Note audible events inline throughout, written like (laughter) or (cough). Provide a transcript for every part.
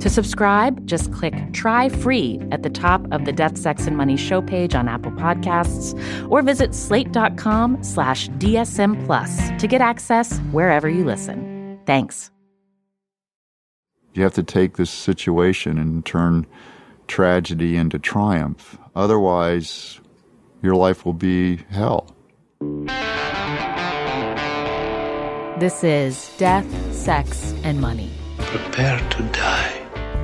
To subscribe, just click Try Free at the top of the Death, Sex, and Money show page on Apple Podcasts or visit slate.com slash DSM Plus to get access wherever you listen. Thanks. You have to take this situation and turn tragedy into triumph. Otherwise, your life will be hell. This is Death, Sex, and Money. Prepare to die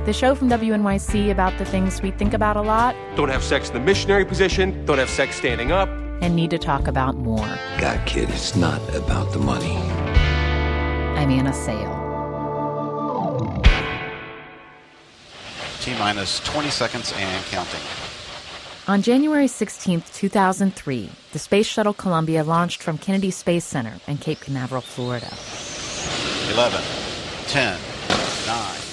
the show from WNYC about the things we think about a lot. Don't have sex in the missionary position, don't have sex standing up. And need to talk about more. God, kid, it's not about the money. I'm Anna Sale. T minus 20 seconds and counting. On January 16, 2003, the Space Shuttle Columbia launched from Kennedy Space Center in Cape Canaveral, Florida. 11, 10, 9,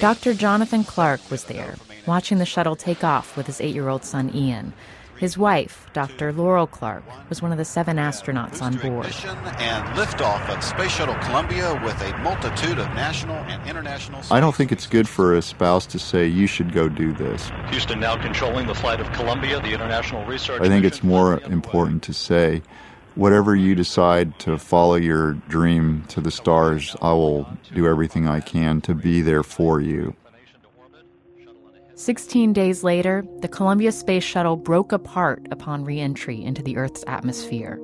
Dr. Jonathan Clark was there, watching the shuttle take off with his eight year old son Ian. His wife, Dr. Laurel Clark, was one of the seven astronauts on board. And liftoff of Space Shuttle Columbia with a multitude of national and international. I don't think it's good for a spouse to say you should go do this. Houston now controlling the flight of Columbia, the international research. I think it's more important to say whatever you decide to follow your dream to the stars, I will do everything I can to be there for you. 16 days later, the Columbia Space Shuttle broke apart upon re entry into the Earth's atmosphere.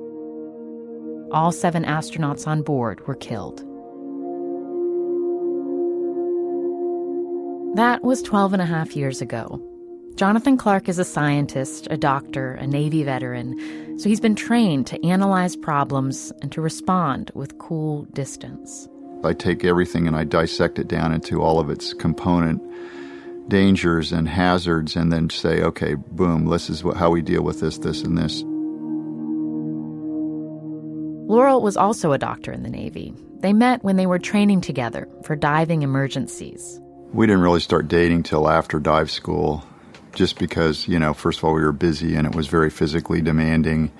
All seven astronauts on board were killed. That was 12 and a half years ago. Jonathan Clark is a scientist, a doctor, a Navy veteran, so he's been trained to analyze problems and to respond with cool distance. I take everything and I dissect it down into all of its component dangers and hazards and then say, okay, boom, this is what, how we deal with this, this, and this. Laurel was also a doctor in the Navy. They met when they were training together for diving emergencies. We didn't really start dating till after dive school just because, you know, first of all, we were busy and it was very physically demanding.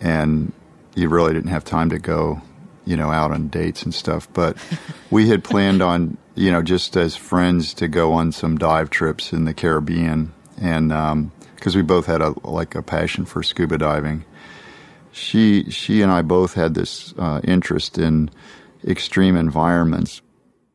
And you really didn't have time to go, you know, out on dates and stuff. But (laughs) we had planned on, you know, just as friends to go on some dive trips in the Caribbean. And, um, because we both had a like a passion for scuba diving. She she and I both had this uh, interest in extreme environments.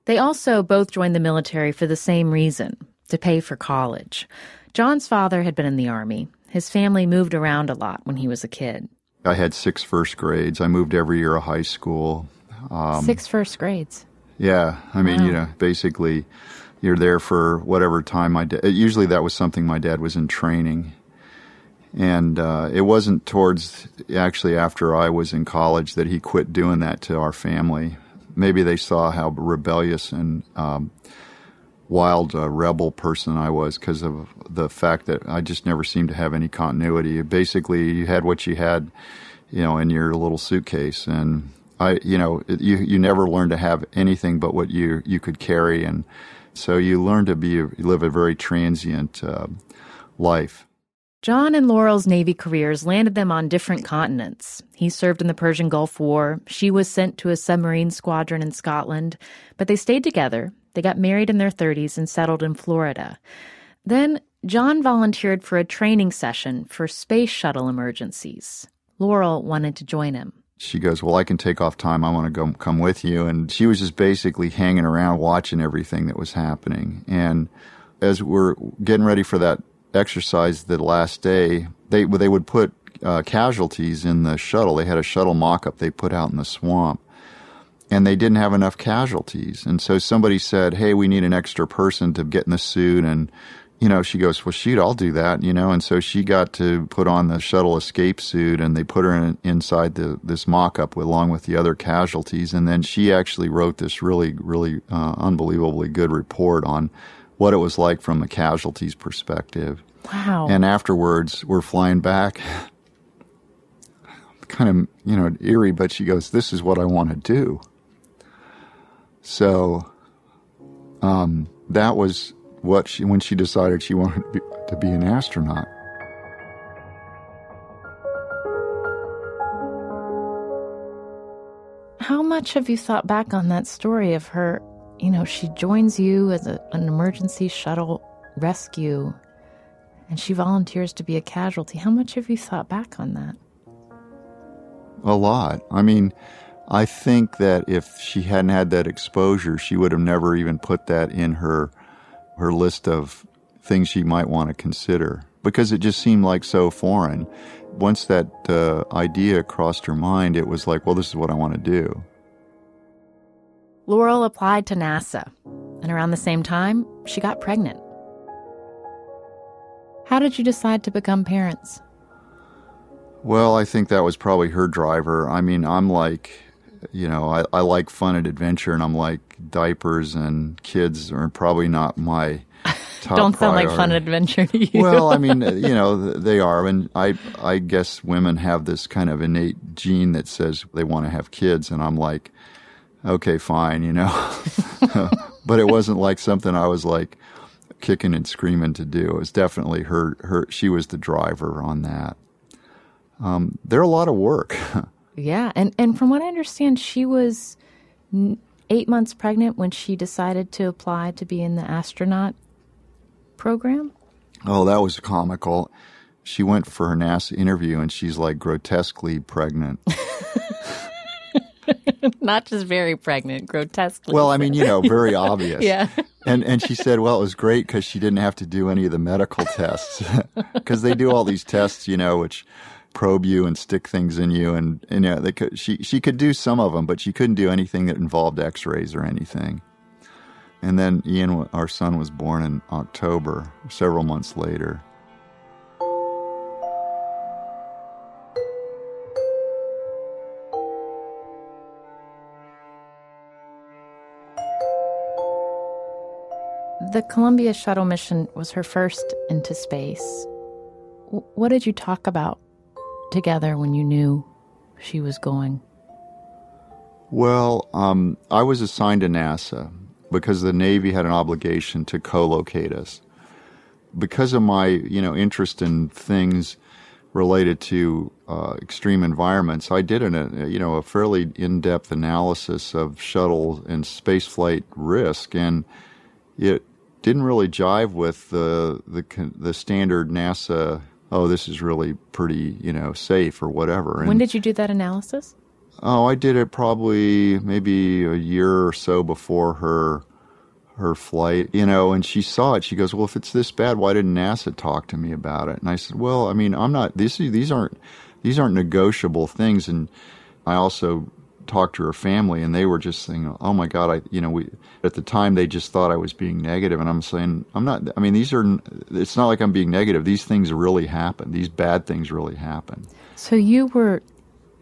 They also both joined the military for the same reason to pay for college. John's father had been in the Army. His family moved around a lot when he was a kid. I had six first grades. I moved every year of high school. Um, six first grades. Yeah. I mean, wow. you know, basically, you're there for whatever time my dad. Usually, that was something my dad was in training. And uh, it wasn't towards actually after I was in college that he quit doing that to our family. Maybe they saw how rebellious and um, wild uh, rebel person I was because of the fact that I just never seemed to have any continuity. Basically, you had what you had, you know, in your little suitcase, and I, you know, you you never learned to have anything but what you you could carry, and so you learn to be live a very transient uh, life. John and Laurel's Navy careers landed them on different continents. He served in the Persian Gulf War. She was sent to a submarine squadron in Scotland, but they stayed together they got married in their 30s and settled in Florida. Then John volunteered for a training session for space shuttle emergencies. Laurel wanted to join him. She goes, Well, I can take off time. I want to go come with you. And she was just basically hanging around watching everything that was happening. And as we're getting ready for that exercise the last day, they they would put uh, casualties in the shuttle. They had a shuttle mock-up they put out in the swamp, and they didn't have enough casualties. And so somebody said, "Hey, we need an extra person to get in the suit." And you know, she goes, "Well, shoot, I'll do that." You know, and so she got to put on the shuttle escape suit, and they put her in, inside the this mock-up along with the other casualties. And then she actually wrote this really, really uh, unbelievably good report on what it was like from the casualties perspective. Wow. And afterwards, we're flying back. kind of, you know, eerie, but she goes, This is what I want to do. So um, that was what she, when she decided she wanted to be, to be an astronaut. How much have you thought back on that story of her? You know, she joins you as a, an emergency shuttle rescue and she volunteers to be a casualty. How much have you thought back on that? A lot. I mean, I think that if she hadn't had that exposure, she would have never even put that in her her list of things she might want to consider because it just seemed like so foreign. Once that uh, idea crossed her mind, it was like, well, this is what I want to do. Laurel applied to NASA, and around the same time, she got pregnant. How did you decide to become parents? Well, I think that was probably her driver. I mean, I'm like, you know, I, I like fun and adventure, and I'm like, diapers and kids are probably not my (laughs) top Don't sound priority. like fun and adventure to you. well, I (laughs) mean, uh, you know, they are, and I, I guess women have this kind of innate gene that says they want to have kids, and I'm like, okay, fine, you know, (laughs) but it wasn't like something I was like kicking and screaming to do. It was definitely her, her. She was the driver on that. Um, they're a lot of work. (laughs) yeah, and and from what I understand, she was eight months pregnant when she decided to apply to be in the astronaut program. Oh, that was comical. She went for her NASA interview and she's like grotesquely pregnant. (laughs) (laughs) Not just very pregnant, grotesquely. well, I mean, you know, very obvious. Yeah. And and she said, well, it was great because she didn't have to do any of the medical tests (laughs) because they do all these tests, you know, which probe you and stick things in you, and you know, they could, she she could do some of them, but she couldn't do anything that involved X-rays or anything. And then Ian, our son, was born in October, several months later. The Columbia shuttle mission was her first into space. What did you talk about together when you knew she was going? Well, um, I was assigned to NASA because the Navy had an obligation to co-locate us. Because of my, you know, interest in things related to uh, extreme environments, I did an, a, you know, a fairly in-depth analysis of shuttle and spaceflight risk, and it didn't really jive with the the the standard NASA. Oh, this is really pretty, you know, safe or whatever. And, When did you do that analysis? Oh, I did it probably maybe a year or so before her her flight, you know, and she saw it. She goes, "Well, if it's this bad, why didn't NASA talk to me about it?" And I said, "Well, I mean, I'm not these these aren't these aren't negotiable things." And I also talked to her family, and they were just saying, "Oh my God, I you know we." At the time, they just thought I was being negative, and I'm saying, "I'm not. I mean, these are. It's not like I'm being negative. These things really happen. These bad things really happen." So you were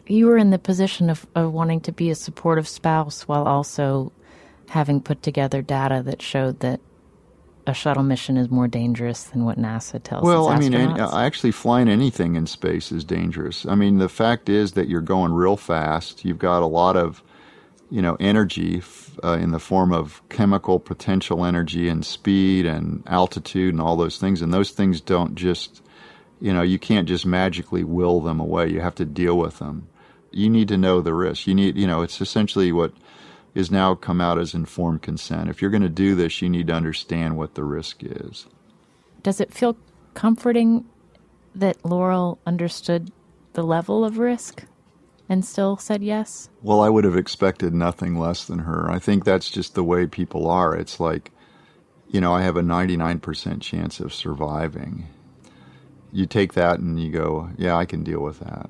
you were in the position of, of wanting to be a supportive spouse while also having put together data that showed that a shuttle mission is more dangerous than what NASA tells us. Well, I mean, any, actually, flying anything in space is dangerous. I mean, the fact is that you're going real fast. You've got a lot of, you know, energy f- uh, in the form of chemical potential energy and speed and altitude and all those things. And those things don't just, you know, you can't just magically will them away. You have to deal with them. You need to know the risk. You need, you know, it's essentially what is now come out as informed consent. If you're going to do this, you need to understand what the risk is. Does it feel comforting that Laurel understood the level of risk and still said yes? Well, I would have expected nothing less than her. I think that's just the way people are. It's like, you know, I have a 99% chance of surviving. You take that and you go, yeah, I can deal with that.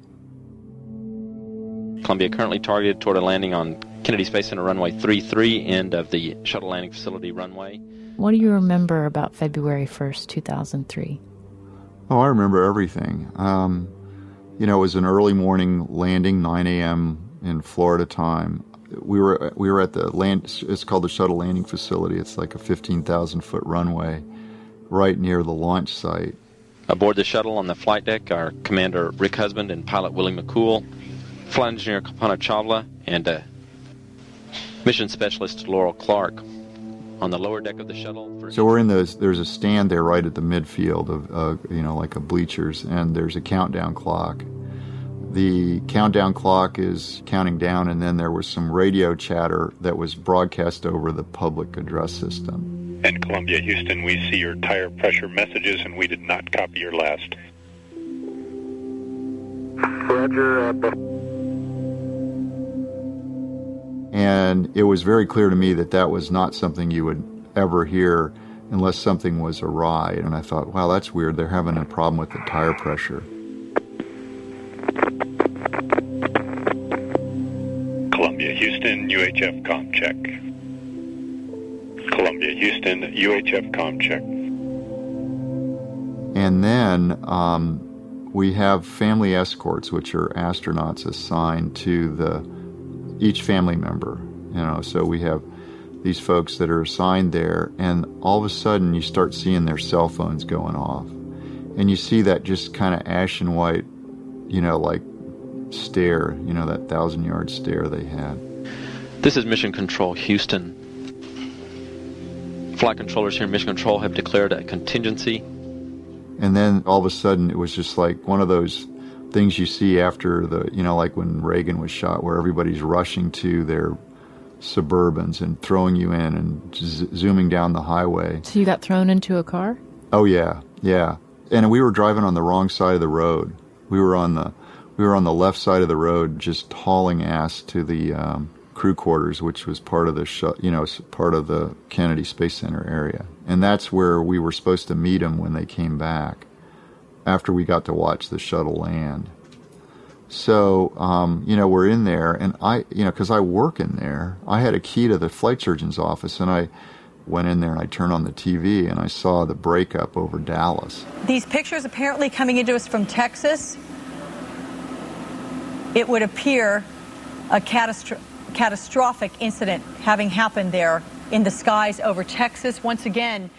Columbia currently targeted toward a landing on Kennedy Space Center runway 33, end of the shuttle landing facility runway. What do you remember about February 1st, 2003? Oh, I remember everything. Um, you know, it was an early morning landing, 9 a.m. in Florida time. We were we were at the land. It's called the shuttle landing facility. It's like a 15,000 foot runway, right near the launch site. Aboard the shuttle on the flight deck are Commander Rick Husband and pilot Willie McCool, flight engineer Kalpana Chawla, and uh, mission specialist Laurel Clark. On the lower deck of the shuttle. so we're in the. There's a stand there right at the midfield of, uh, you know, like a bleachers, and there's a countdown clock. The countdown clock is counting down, and then there was some radio chatter that was broadcast over the public address system. And Columbia, Houston, we see your tire pressure messages, and we did not copy your last. Roger. Uh, and it was very clear to me that that was not something you would ever hear unless something was awry. And I thought, wow, that's weird. They're having a problem with the tire pressure. Columbia, Houston, UHF com check. Columbia, Houston, UHF com check. And then um, we have family escorts, which are astronauts assigned to the each family member. You know, so we have these folks that are assigned there, and all of a sudden you start seeing their cell phones going off, and you see that just kind of ashen white, you know, like stare, you know, that thousand yard stare they had. This is Mission Control Houston. Flight controllers here in Mission Control have declared a contingency. And then all of a sudden it was just like one of those things you see after the, you know, like when Reagan was shot, where everybody's rushing to their Suburbans and throwing you in and z- zooming down the highway. So you got thrown into a car? Oh yeah, yeah. And we were driving on the wrong side of the road. We were on the we were on the left side of the road, just hauling ass to the um, crew quarters, which was part of the sh- you know part of the Kennedy Space Center area, and that's where we were supposed to meet them when they came back after we got to watch the shuttle land. So, um, you know, we're in there, and I, you know, because I work in there, I had a key to the flight surgeon's office, and I went in there and I turned on the TV and I saw the breakup over Dallas. These pictures apparently coming into us from Texas. It would appear a catastro- catastrophic incident having happened there in the skies over Texas. Once again,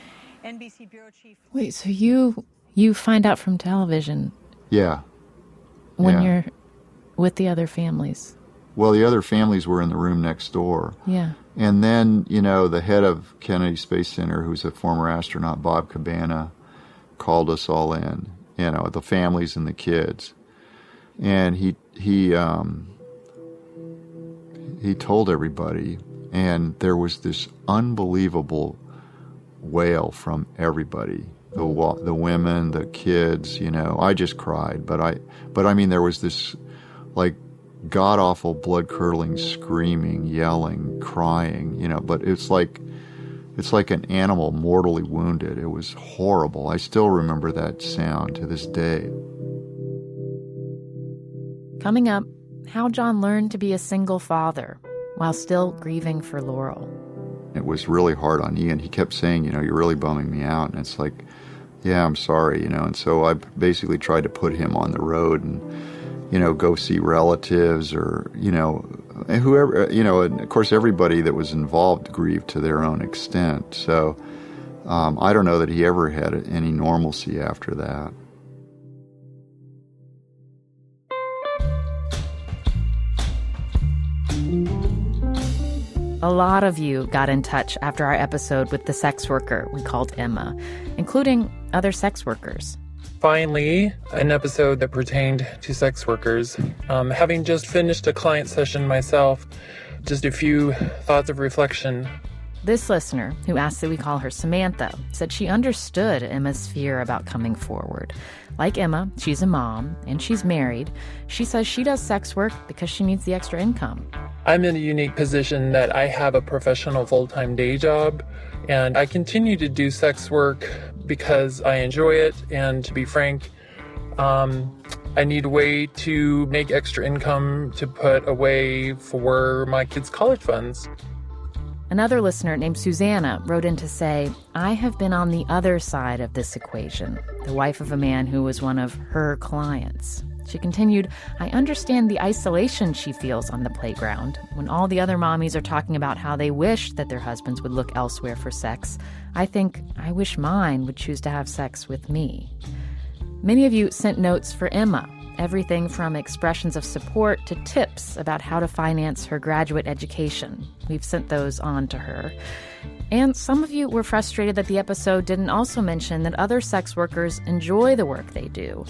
NBC bureau chief. Wait, so you you find out from television? Yeah. When yeah. you're with the other families. Well, the other families were in the room next door. Yeah. And then, you know, the head of Kennedy Space Center, who's a former astronaut, Bob Cabana, called us all in, you know, the families and the kids. And he, he, um, he told everybody, and there was this unbelievable wail from everybody the the women, the kids. You know, I just cried, but I, but I mean, there was this like god awful, blood curdling screaming, yelling, crying. You know, but it's like it's like an animal mortally wounded. It was horrible. I still remember that sound to this day. Coming up, how John learned to be a single father while still grieving for Laurel. It was really hard on Ian. He kept saying, you know, you're really bumming me out. And it's like, yeah, I'm sorry, you know. And so I basically tried to put him on the road and, you know, go see relatives or, you know, whoever, you know, and of course, everybody that was involved grieved to their own extent. So um, I don't know that he ever had any normalcy after that. A lot of you got in touch after our episode with the sex worker we called Emma, including other sex workers. Finally, an episode that pertained to sex workers. Um, having just finished a client session myself, just a few thoughts of reflection. This listener, who asked that we call her Samantha, said she understood Emma's fear about coming forward. Like Emma, she's a mom and she's married. She says she does sex work because she needs the extra income. I'm in a unique position that I have a professional full time day job, and I continue to do sex work because I enjoy it. And to be frank, um, I need a way to make extra income to put away for my kids' college funds. Another listener named Susanna wrote in to say, I have been on the other side of this equation, the wife of a man who was one of her clients. She continued, I understand the isolation she feels on the playground. When all the other mommies are talking about how they wish that their husbands would look elsewhere for sex, I think, I wish mine would choose to have sex with me. Many of you sent notes for Emma, everything from expressions of support to tips about how to finance her graduate education. We've sent those on to her. And some of you were frustrated that the episode didn't also mention that other sex workers enjoy the work they do.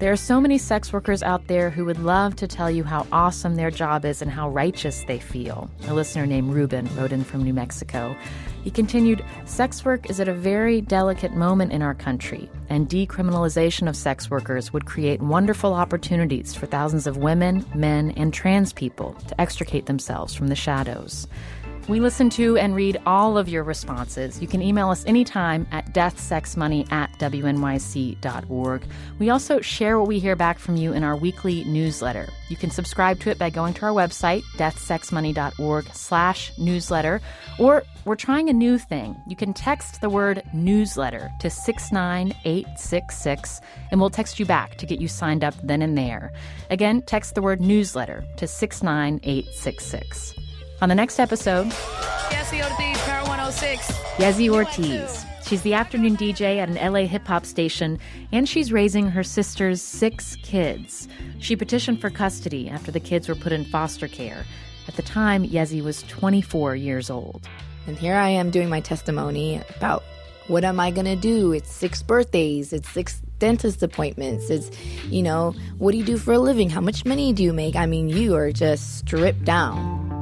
There are so many sex workers out there who would love to tell you how awesome their job is and how righteous they feel. A listener named Ruben wrote in from New Mexico. He continued Sex work is at a very delicate moment in our country, and decriminalization of sex workers would create wonderful opportunities for thousands of women, men, and trans people to extricate themselves from the shadows. We listen to and read all of your responses. You can email us anytime at deathsexmoney at wnyc.org. We also share what we hear back from you in our weekly newsletter. You can subscribe to it by going to our website, deathsexmoney.org slash newsletter, or we're trying a new thing. You can text the word newsletter to 69866, and we'll text you back to get you signed up then and there. Again, text the word newsletter to 69866. On the next episode, Yesi Ortiz, Power 106. Yesi Ortiz. She's the afternoon DJ at an LA hip hop station, and she's raising her sister's six kids. She petitioned for custody after the kids were put in foster care. At the time, Yesi was 24 years old. And here I am doing my testimony about what am I going to do? It's six birthdays, it's six dentist appointments, it's, you know, what do you do for a living? How much money do you make? I mean, you are just stripped down.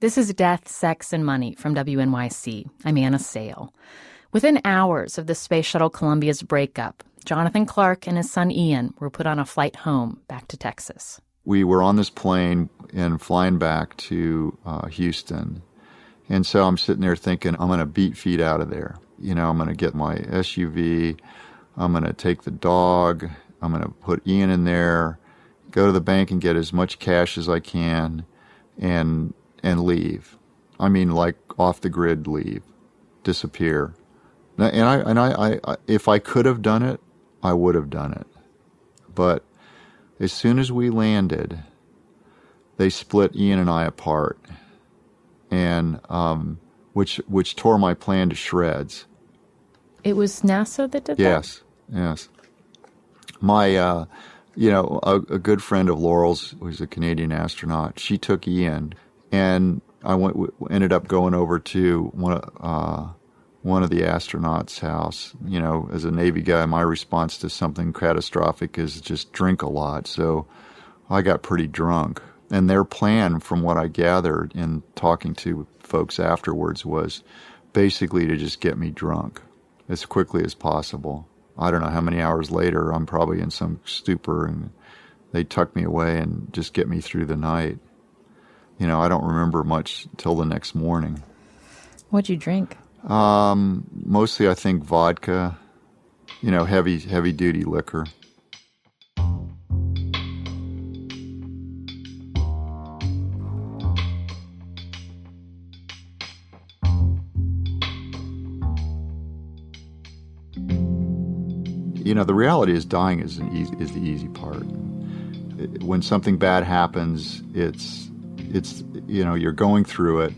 This is Death, Sex, and Money from WNYC. I'm Anna Sale. Within hours of the Space Shuttle Columbia's breakup, Jonathan Clark and his son Ian were put on a flight home back to Texas. We were on this plane and flying back to uh, Houston. And so I'm sitting there thinking, I'm going to beat feet out of there. You know, I'm going to get my SUV. I'm going to take the dog. I'm going to put Ian in there, go to the bank and get as much cash as I can, and and leave. I mean, like off the grid, leave, disappear. And I and I, I, if I could have done it, I would have done it. But as soon as we landed, they split Ian and I apart, and um, which which tore my plan to shreds. It was NASA that did yes, that. Yes, yes. My, uh, you know, a, a good friend of Laurel's was a Canadian astronaut. She took Ian and I went ended up going over to one uh, one of the astronauts' house. You know, as a Navy guy, my response to something catastrophic is just drink a lot. So I got pretty drunk, and their plan, from what I gathered in talking to folks afterwards, was basically to just get me drunk as quickly as possible. I don't know how many hours later, I'm probably in some stupor, and they tuck me away and just get me through the night you know, I don't remember much till the next morning. What'd you drink? Um, mostly, I think vodka, you know, heavy heavy duty liquor. You know, the reality is dying is an easy, is the easy part. When something bad happens, it's it's you know you're going through it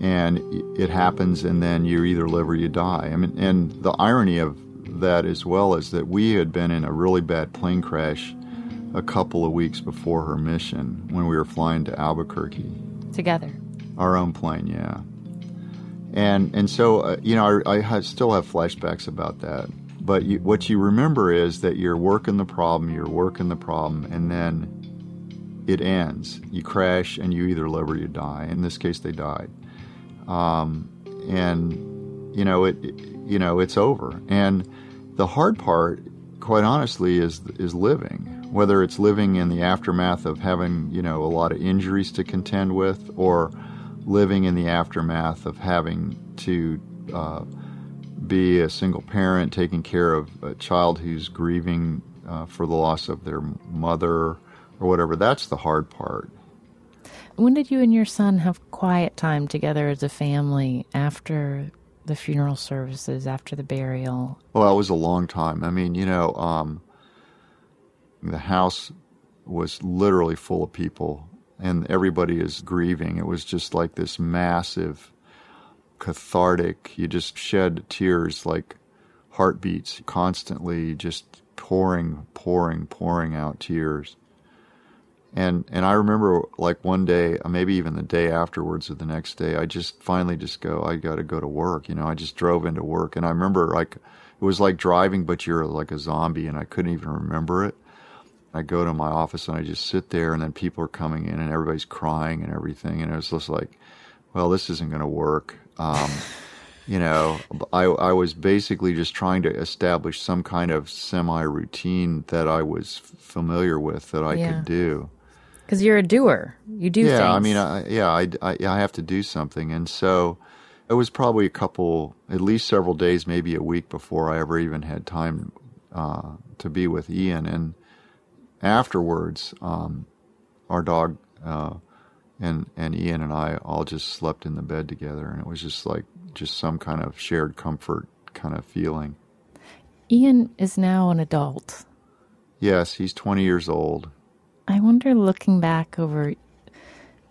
and it happens and then you either live or you die. I mean, and the irony of that as well is that we had been in a really bad plane crash a couple of weeks before her mission when we were flying to Albuquerque together. Our own plane, yeah. And and so uh, you know I, I still have flashbacks about that. But you, what you remember is that you're working the problem, you're working the problem, and then it ends. You crash and you either live or you die. In this case, they died. Um, and you know it, it, you know it's over. And the hard part, quite honestly, is is living. Whether it's living in the aftermath of having you know a lot of injuries to contend with, or living in the aftermath of having to uh, be a single parent taking care of a child who's grieving uh, for the loss of their mother or whatever. That's the hard part. When did you and your son have quiet time together as a family after the funeral services, after the burial? Well, it was a long time. I mean, you know, um, the house was literally full of people and everybody is grieving. It was just like this massive cathartic. You just shed tears like heartbeats constantly, just pouring, pouring, pouring out tears. And and I remember like one day, maybe even the day afterwards or the next day, I just finally just go, I got to go to work. You know, I just drove into work, and I remember like it was like driving, but you're like a zombie, and I couldn't even remember it. I go to my office and I just sit there, and then people are coming in, and everybody's crying and everything, and it was just like, well, this isn't going to work. Um, (laughs) you know, I, I was basically just trying to establish some kind of semi routine that I was familiar with that I Yeah. could do. Because you're a doer. You do yeah, things. I mean, I, yeah, I, I, I have to do something. And so it was probably a couple, at least several days, maybe a week before I ever even had time uh, to be with Ian. And afterwards, um, our dog uh, and and Ian and I all just slept in the bed together, and it was just like just some kind of shared comfort kind of feeling. Ian is now an adult. Yes, he's 20 years old. I wonder, looking back over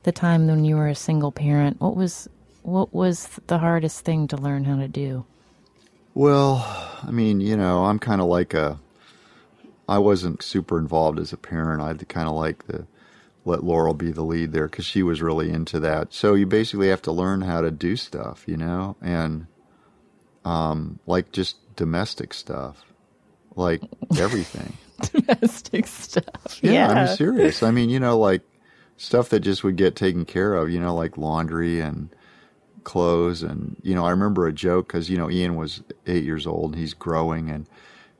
the time when you were a single parent, what was what was the hardest thing to learn how to do? Well, I mean, you know, I'm kind of like a. I wasn't super involved as a parent. I kind of like the let Laurel be the lead there because she was really into that. So you basically have to learn how to do stuff, you know, and um, like just domestic stuff, like everything. (laughs) Domestic stuff. Yeah, I'm serious. I mean, you know, like stuff that just would get taken care of, you know, like laundry and clothes. And, you know, I remember a joke because, you know, Ian was eight years old and he's growing. And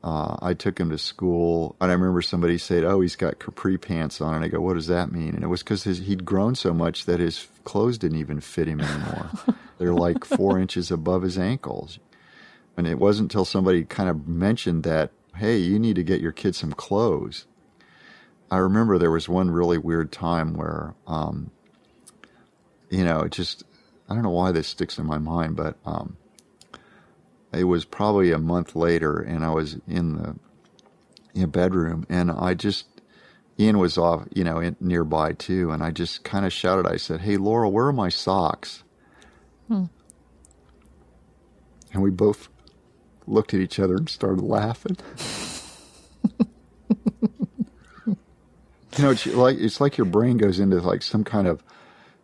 uh, I took him to school. And I remember somebody said, Oh, he's got capri pants on. And I go, What does that mean? And it was because he'd grown so much that his clothes didn't even fit him anymore. (laughs) They're like four inches above his ankles. And it wasn't until somebody kind of mentioned that, hey, you need to get your kid some clothes. I remember there was one really weird time where, um, you know, it just, I don't know why this sticks in my mind, but um, it was probably a month later, and I was in the in a bedroom, and I just, Ian was off, you know, in, nearby too, and I just kind of shouted, I said, hey, Laura, where are my socks? Hmm. And we both looked at each other and started laughing. you know, it's like it's like your brain goes into like some kind of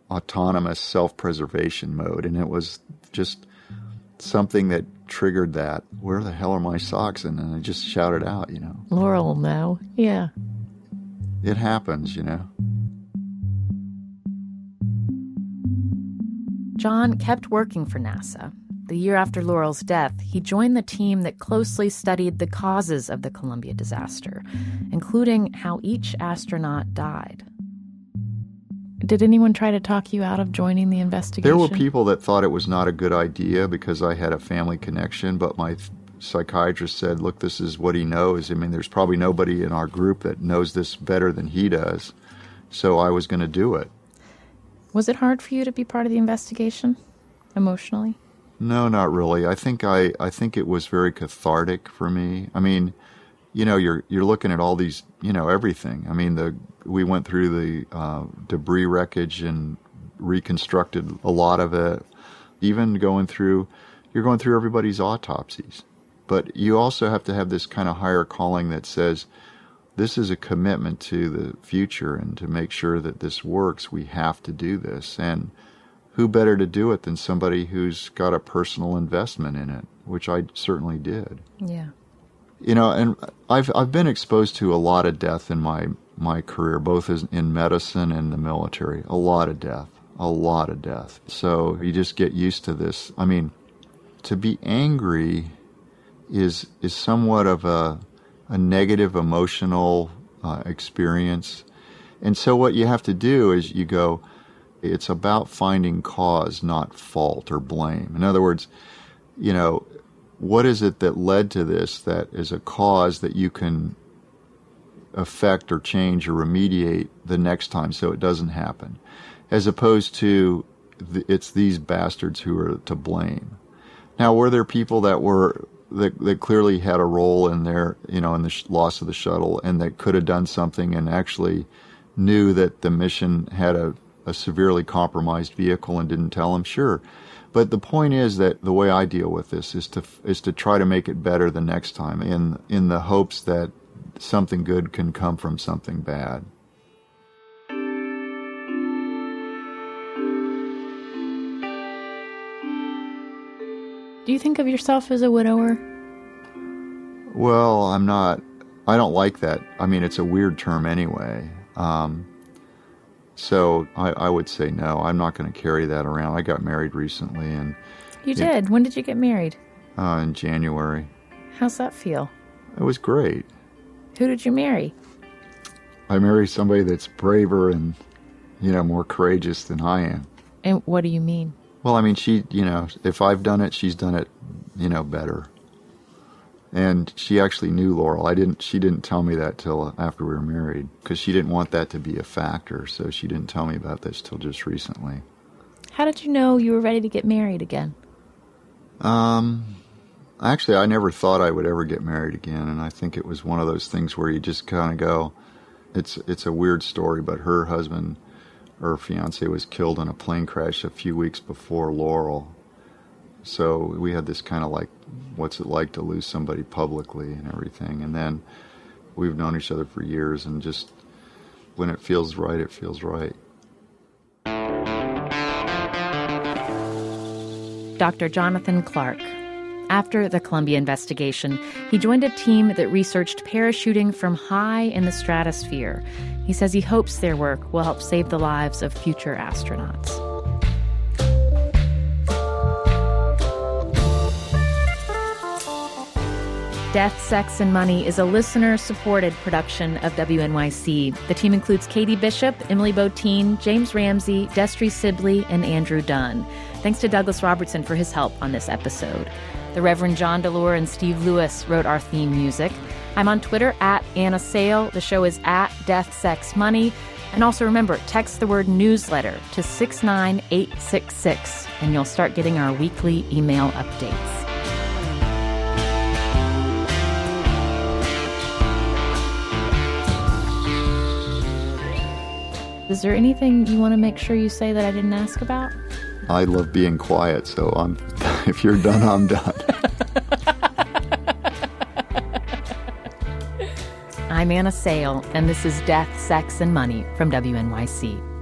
autonomous self-preservation mode, and it was just something that triggered that. Where the hell are my socks? And then I just shouted out, you know, Laurel now. Yeah. it happens, you know. John kept working for NASA. The year after Laurel's death, he joined the team that closely studied the causes of the Columbia disaster, including how each astronaut died. Did anyone try to talk you out of joining the investigation? There were people that thought it was not a good idea because I had a family connection, but my psychiatrist said, "Look, this is what he knows. I mean, there's probably nobody in our group that knows this better than he does." So I was going to do it. Was it hard for you to be part of the investigation emotionally? No, not really. I think I I think it was very cathartic for me. I mean, you know, you're you're looking at all these, you know, everything. I mean, the we went through the uh, debris wreckage and reconstructed a lot of it. Even going through, you're going through everybody's autopsies. But you also have to have this kind of higher calling that says, this is a commitment to the future and to make sure that this works, we have to do this. And who better to do it than somebody who's got a personal investment in it, which I certainly did. Yeah. You know, and I've I've been exposed to a lot of death in my my career, both as in medicine and the military. A lot of death, a lot of death. So you just get used to this. I mean, to be angry is is somewhat of a a negative emotional uh, experience, and so what you have to do is you go it's about finding cause, not fault or blame. In other words, you know, what is it that led to this that is a cause that you can affect or change or remediate the next time so it doesn't happen, as opposed to it's these bastards who are to blame. Now, were there people that were that, that clearly had a role in their, you know, in the sh- loss of the shuttle and that could have done something and actually knew that the mission had a a severely compromised vehicle and didn't tell him, sure. But the point is that the way I deal with this is to is to try to make it better the next time, in in the hopes that something good can come from something bad. Do you think of yourself as a widower? Well, I'm not. I don't like that. I mean, it's a weird term anyway. Um, so I, I would say no. I'm not going to carry that around. I got married recently, and you did. when did you get married? Uh, in January. How's that feel? It was great. Who did you marry? I married somebody that's braver and, you know, more courageous than I am. And what do you mean? Well, I mean, she, you know, if I've done it, she's done it, you know, better and she actually knew Laurel. I didn't. She didn't tell me that till after we were married because she didn't want that to be a factor. So she didn't tell me about this till just recently. How did you know you were ready to get married again? Um, actually, I never thought I would ever get married again, and I think it was one of those things where you just kind of go. It's it's a weird story, but her husband, her fiance, was killed in a plane crash a few weeks before Laurel, so we had this kind of like, what's it like to lose somebody publicly and everything. And then we've known each other for years, and just when it feels right, it feels right. Dr. Jonathan Clark. After the Columbia investigation, he joined a team that researched parachuting from high in the stratosphere. He says he hopes their work will help save the lives of future astronauts. Death, Sex, and Money is a listener supported production of WNYC. The team includes Katie Bishop, Emily Botein, James Ramsey, Destry Sibley, and Andrew Dunn. Thanks to Douglas Robertson for his help on this episode. The Reverend John DeLore and Steve Lewis wrote our theme music. I'm on Twitter at Anna Sale. The show is at Death, Sex, Money. And also remember, text the word newsletter to 69866 and you'll start getting our weekly email updates. Is there anything you want to make sure you say that I didn't ask about? I love being quiet, so I'm. (laughs) If you're done, I'm done. (laughs) I'm Anna Sale, and this is Death, Sex, and Money from WNYC.